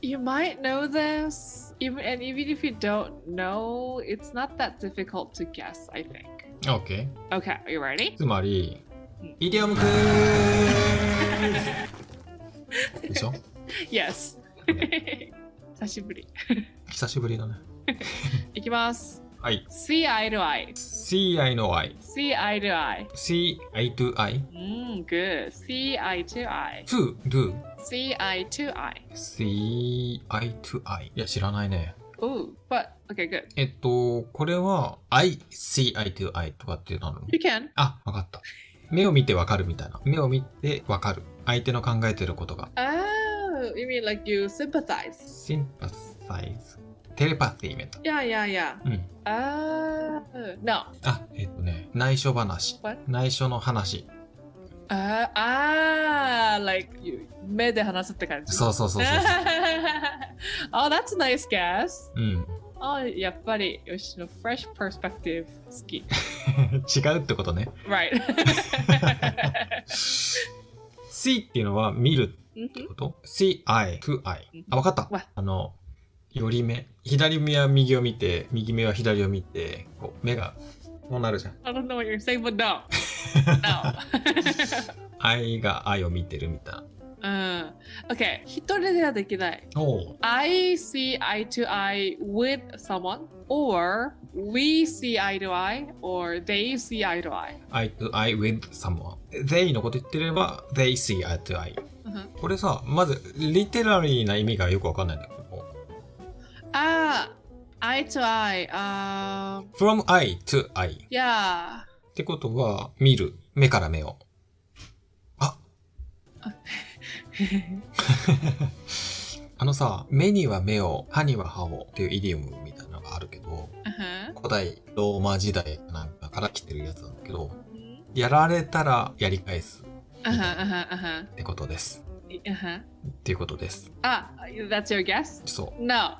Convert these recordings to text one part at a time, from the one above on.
You might know this, even and even if you don't know, it's not that difficult to guess. I think. OK。Okay, are you ready? つまりうん、イディオムクイズでしょ Yes. 久しぶり。久しぶりだね。いきます。はい。See eye to eye. See eye の eye。See eye to eye. See eye to eye。Mm, good. See eye to eye. to do。See eye to eye. See eye to eye。いや、知らないね。Ooh, but okay, good. えっと、これは I see eye to eye とかってなるの You can. あ、わかった。目を見てわかるみたいな。目を見てわかる。相手の考えてることが。Oh, you mean like you sympathize? sympathize。テレパスティー。いやいやいや。う。あ、あ、えっとね、内緒話。What? 内緒の話。ああ like you, 目で話すって感じ？そうそうそうそう,そう oh that's nice guess うん、oh, やっぱりよしの fresh perspective 好き 違うってことね right see っていうのは見るってこと、mm-hmm. see I to I、mm-hmm. あ分かった、What? あの寄り目。左目は右を見て、右目は左を見て、こう目がこうなるじゃん。I don't know what you're saying, but no. No. 愛が愛を見てるみたいな。うん。Okay. 一人ではできない。おう I see eye to eye with someone, or we see eye to eye, or they see eye to eye. eye to eye with someone. they のこと言ってれば、they see eye to eye. うんこれさ、まず、リテラリーな意味がよくわかんないんだけど。ああ、eye to eye. Um, from eye to eye. yeah. ってことは、見る。目から目を。あ あのさ、目には目を、歯には歯をっていうイディオムみたいなのがあるけど、Uh-huh. 古代ローマ時代なんかから来てるやつなんだけど、やられたらやり返す Uh-huh, uh-huh, uh-huh. ってことです。Uh-huh. っていうことです。Ah, that's your guess? そ No.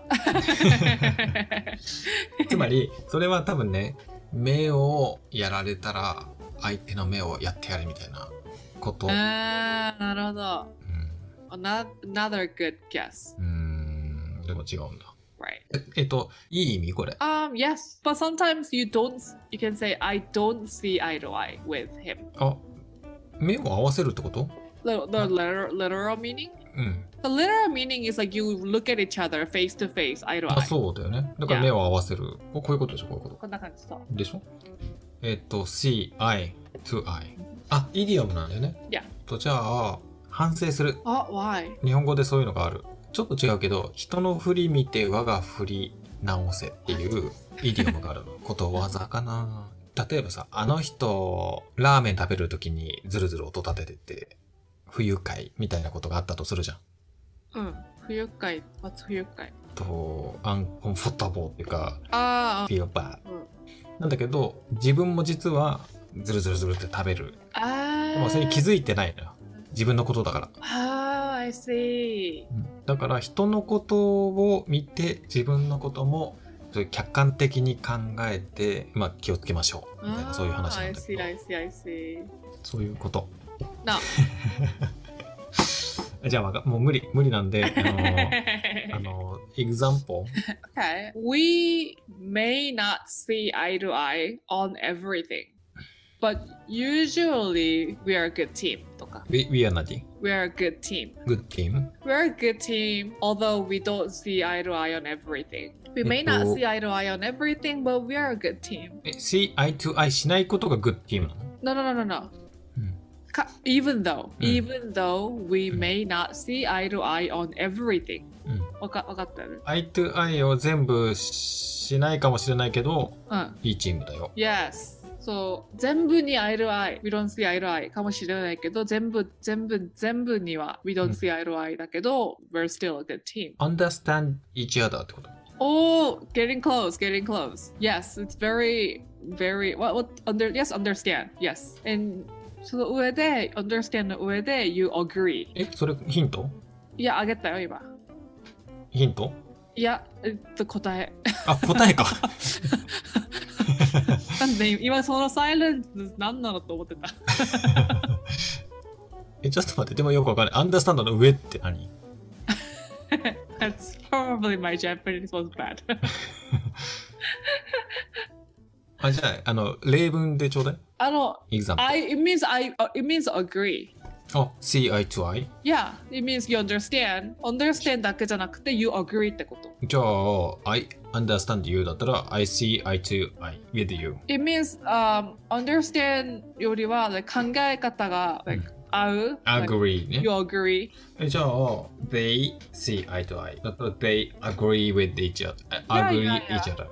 う。つまり、それは多分ね、目をやられたら相手の目をやってやれみたいなこと。ああ、なるほど。うん Ano- Another good guess. うーん、でも違うんだ。Right. ええっと、いい意味これ。Um, yes, but sometimes you don't. You can say, "I don't see eye to eye with him." あ、目を合わせるってこと The, the literal, literal meaning? うん。The literal meaning is like you look at each other face to face, eye to あ、eye. そうだよね。だから.目を合わせる。ここういうことでしょ、こういうこと。こんな感じそう。でしょ？えっと、see, eye, to eye。あ、イディオムなんだよね。Yeah. と、じゃあ、反省する。Oh, why? 日本語でそういうのがある。ちょっと違うけど、人の振り見て我が振り直せっていうイディオムがあるの。ことわざかな。例えばさ、あの人、ラーメン食べるときにズルズル音立ててて、不愉快みたいなことがあったとするじゃん。うん。不愉快。不愉快と、アンコンフォタボーっていうか、あ。あ。うん。なんだけど、自分も実はズルズルズルって食べる。ああ。でもそれに気づいてないのよ。自分のことだから。ああ、I see. だから人のことを見て自分のことも客観的に考えて、まあ、気をつけましょうみたいなそういう話なんだけど.そういうこと No. じゃあわかもう無理無理なんであのあの example okay. We may not see eye to eye on everything, but usually we are a good team. とか we, we are not We are a good team. good team We're a good team, although we don't see eye to eye on everything. We may not えっと see eye to eye on everything, but we are a good team. え see eye to eye しないことが good team なの No, no, no, no, no. Even though, うん。even though we うん。may not see eye to eye on everything. うん、わかわかったる eye to eye を全部しないかもしれないけどうん。いいチームだよ Yes. そう、全部に eye to eye, we don't see eye to eye かもしれないけど、全部、全部、全部には we うん don't see eye to eye だけど、we're still a good team. understand each other ってこと Oh, getting close, getting close. Yes, it's very, very, what, under, yes, understand. Yes. And その上で、understand の上で、you agree. えそれヒント？いや、あげたよ、今。ヒント？いや、えっと、答え。あ答えかなんで、今そのサイレンス何なのと思ってた。え、ちょっと待って、でもよくわかんない。アンダースタンドの上って何？That's probably my Japanese was bad. あ、じゃあ、あの、例文でちょうだい。あの、example。I it means I uh, it means agree. あ、see eye to eye? Yeah, it means you understand. Understand だけじゃなくて you agree ってこと。じゃあ、I understand you だったら、I see eye to eye with you. It means um understand よりは、like, 考え方が、like, 合う。Agree ね you。agree. えじゃあ、they see eye to eye だったら、they agree with each other. agree each other.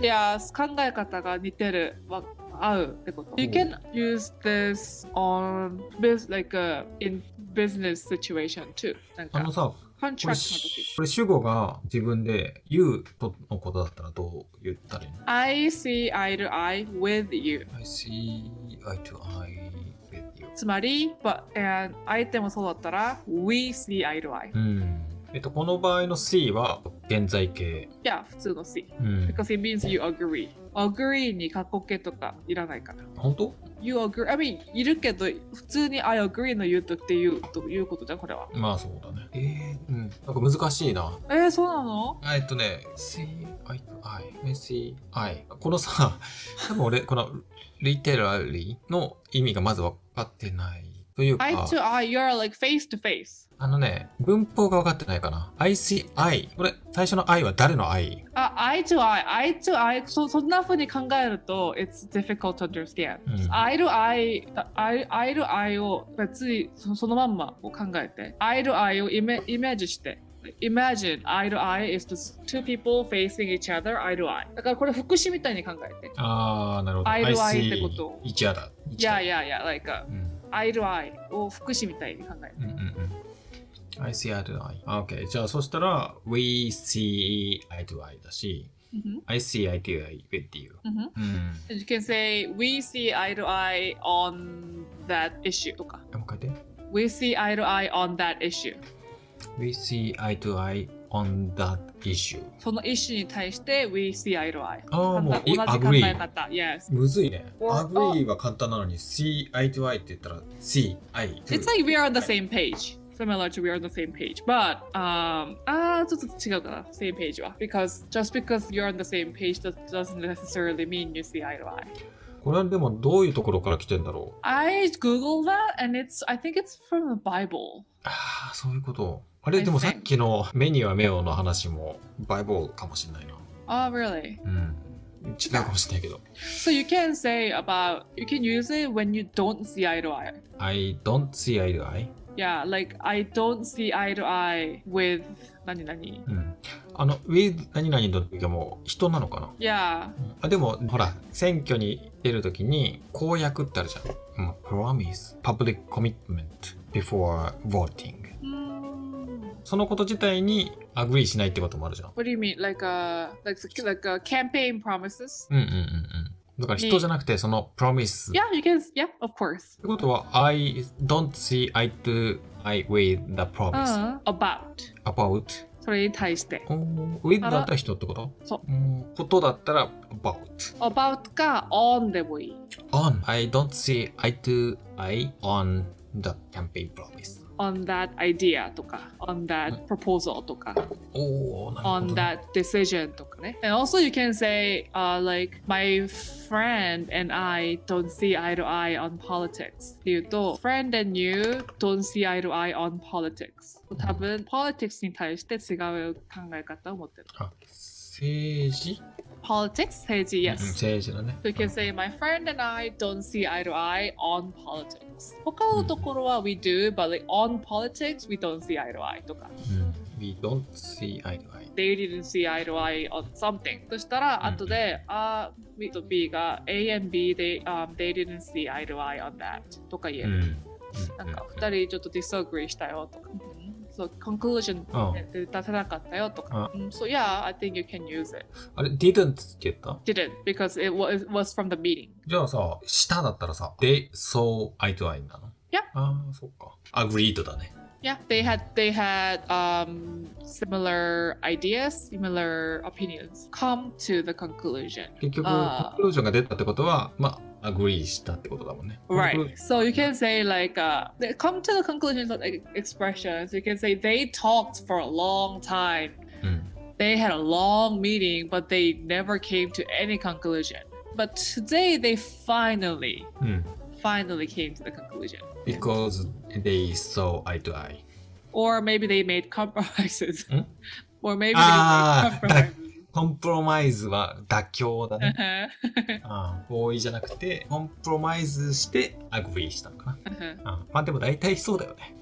いや、考え方が似てる。わ合うってこと。You can use this on biz like、uh, in business situation too. なんかあの、さ、こ contract れの時。これ主語が自分で you とのことだったらどう言ったらいいの I see eye to eye with you. ?I see eye to eye with you. つまり、but, and 相手もそうだったら、we see eye to eye. うん。えっと、この場合の see は現在形。いや、普通の see. うん。Because it means you agree. agree に過去形とかいらないから。本当？You agree. I mean, いるけど、普通に I agree の言うとっていうということじゃん、これは。まあそうだね。えー、うん。なんか難しいな。えー、そうなの？えっとね、see eye to eye, see eye. このさ、多分俺、この literally の意味がまず分かってない。というか、?eye to eye, you're like face to face. あのね、文法が分かってないかな。I see eye. これ、最初の I は誰の I? あ、eye to eye, eye to eye そ、そんな風に考えると、it's difficult to understand. うん eye to eye, eye, eye to eye を別にそそのまんまを考えて、eye to eye をイメイメージして、Imagine eye to eye is just two people facing each other eye to eye. だからこれ副詞みたいに考えて。あー、なるほど。Eye to eye ってこと。each other. いやいやいや、like うん。Eye を副詞みたいに考えて。うんうんうん。I see eye to eye. OK。じゃあ、そしたら、We see eye to eye だし、うん、I see eye to eye with you. うんうん。You can say we see eye to eye on that issue とか。もう一回言って We see eye to eye on that issue. We see eye to eye on that issue. その issue に対して we see eye to eye. ああ、もう、同じ考え。方。Yes. むずいね。Agree は簡単なのに、see eye to eye って言ったら、see eye to It's like we are on the same page. Similar to we are on the same page. But, um, あーちょっと違うかな。same page は。Because just because you're on the same page that doesn't necessarily mean you see eye to eye. これはでもどういうところから来てんだろう I Googled that and it's, I think it's from the Bible. ああ、そういうこと。あれでも.さっきの目には目をの話もバイブルかもしれないな。Oh, really? うん。違うかもしれないけど。So you can say about, you can use it when you don't see eye to eye. I don't see eye to eye. Yeah, like I don't see eye to eye with 何々。うん。あの、with 何々の時はもう人なのかな Yeah. あでも、ほら、選挙に出るときに公約ってあるじゃん。まあ promise, public commitment before voting. Hmm. そのこと自体に agree しないってこともあるじゃん。What do you mean? Like a like like a campaign promises? うんうんうんうん。だから人じゃなくてその promise。Yeah, you can. Yeah, of course. ってことは、I don't see eye to eye with the promise、Uh, about. about それに対して。with だったら人ってことそううんことだったら about about か on でもいい。on I don't see eye to eye on the campaign promise on that idea とか、on that proposal とか、おおなるほ on ど、ね、 that decision とかね。And also you can say, uh, like, my friend and I don't see eye to eye on politics っていうと、friend and you don't see eye to eye on politics 多分、politics に対して違う考え方を持ってる。あ政治、 Politics 政治、うん yes. 政治だね So you can say, my friend and I don't see eye to eye on politics. 他のところは we do, but like on politics, we don't see eye to eye とか。うん We don't see eye to eye they didn't see eye to eye on something. そしたら、うん後で、あ、B と B が A and B they,、um, they didn't see eye to eye on that とか言える。うんなんか、二人ちょっと disagree したよとか。そう、conclusion あで出せなかったよとか。うん、so yeah, I think you can use it. あれ didn't って言った Didn't, because it was, it was from the meeting. じゃあさ下だったらさ they saw eye to eye なの Yeah ああそっか agreed だね Yeah, they had they had um, similar ideas, similar opinions. Come to the conclusion. 結局コあーンクルージョンが出たってことはまあ agree したってことだもんね。 Right. So you can say like uh they come to the conclusions of like, expressions. You can say they talked for a long time. うん。 They had a long meeting, but they never came to any conclusion. But today they finally, うん。 finally came to the conclusion. because they saw eye to eye. Or maybe they made compromises. Hmm? or maybe Ah, they made compromises. コンプロマイズは妥協だね。Uh-huh. ああ合意じゃなくて、コンプロマイズしてアグリーしたのか Uh-huh. な。ああまあでも大体そうだよね。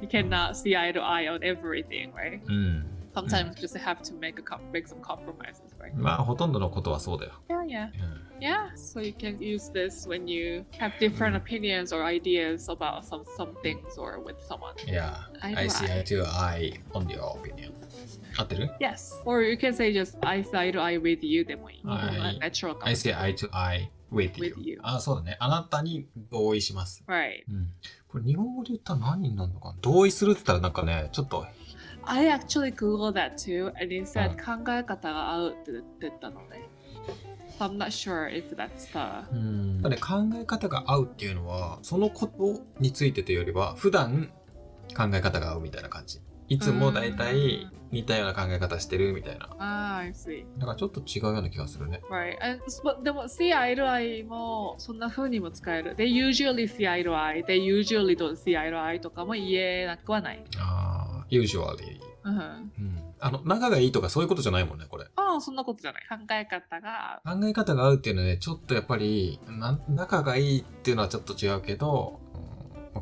you cannot see eye to eye on everything, right? うん。Sometimes just have to make a make some compromises, right? まあほとんどのことはそうだよ。Yeah, yeah. うん Yeah, so you can use this when you have different Mm. opinions or ideas about some some things or with someone. Yeah, I see eye. eye to eye on your opinion. 合ってる Yes. Or you can say just I eye to eye with you でもいい。はい Natural ?I see eye to eye with you. With you. あ、そうだね。あなたに同意します。Right. うん。これ日本語で言ったら何になるのかな同意するって言ったらなんかね、ちょっと、I actually googled that too and it said うん考え方が合うって言ってたので。So I'm not sure if that's the うん。だね、考え方が合うっていうのは、そのことについてというよりは、普段考え方が合うみたいな感じ。いつも大体似たような考え方してるみたいな。Ah, I see. だからちょっと違うような気がするね。Right. And, でも eye もそんな風にも使える。They usually eye. They usually don't eye とかも言えなくはない。ああ、usually。うん。うん。あの、仲がいいとかそういうことじゃないもんね、これ。ああ、そんなことじゃない。考え方が。考え方が合うっていうのはね、ちょっとやっぱり、なん仲がいいっていうのはちょっと違うけど、うん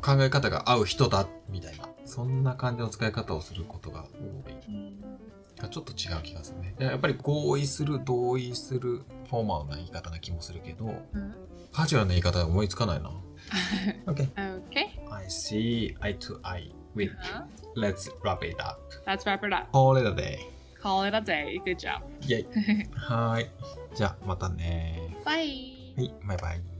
考え方が合う人だ、みたいな。そんな感じの使い方をすることが多い。うんちょっと違う気がするね。やっぱり合意する、同意する、フォーマルな言い方な気もするけど、うんカジュアルな言い方は思いつかないな。OK。okay. I see eye to eye with you. Uh-huh. Let's wrap it up. Let's wrap it up. Call it a day. Call it a day. Good job. イェイ。はーい。じゃあ、またね。Bye. はい、バイバイ。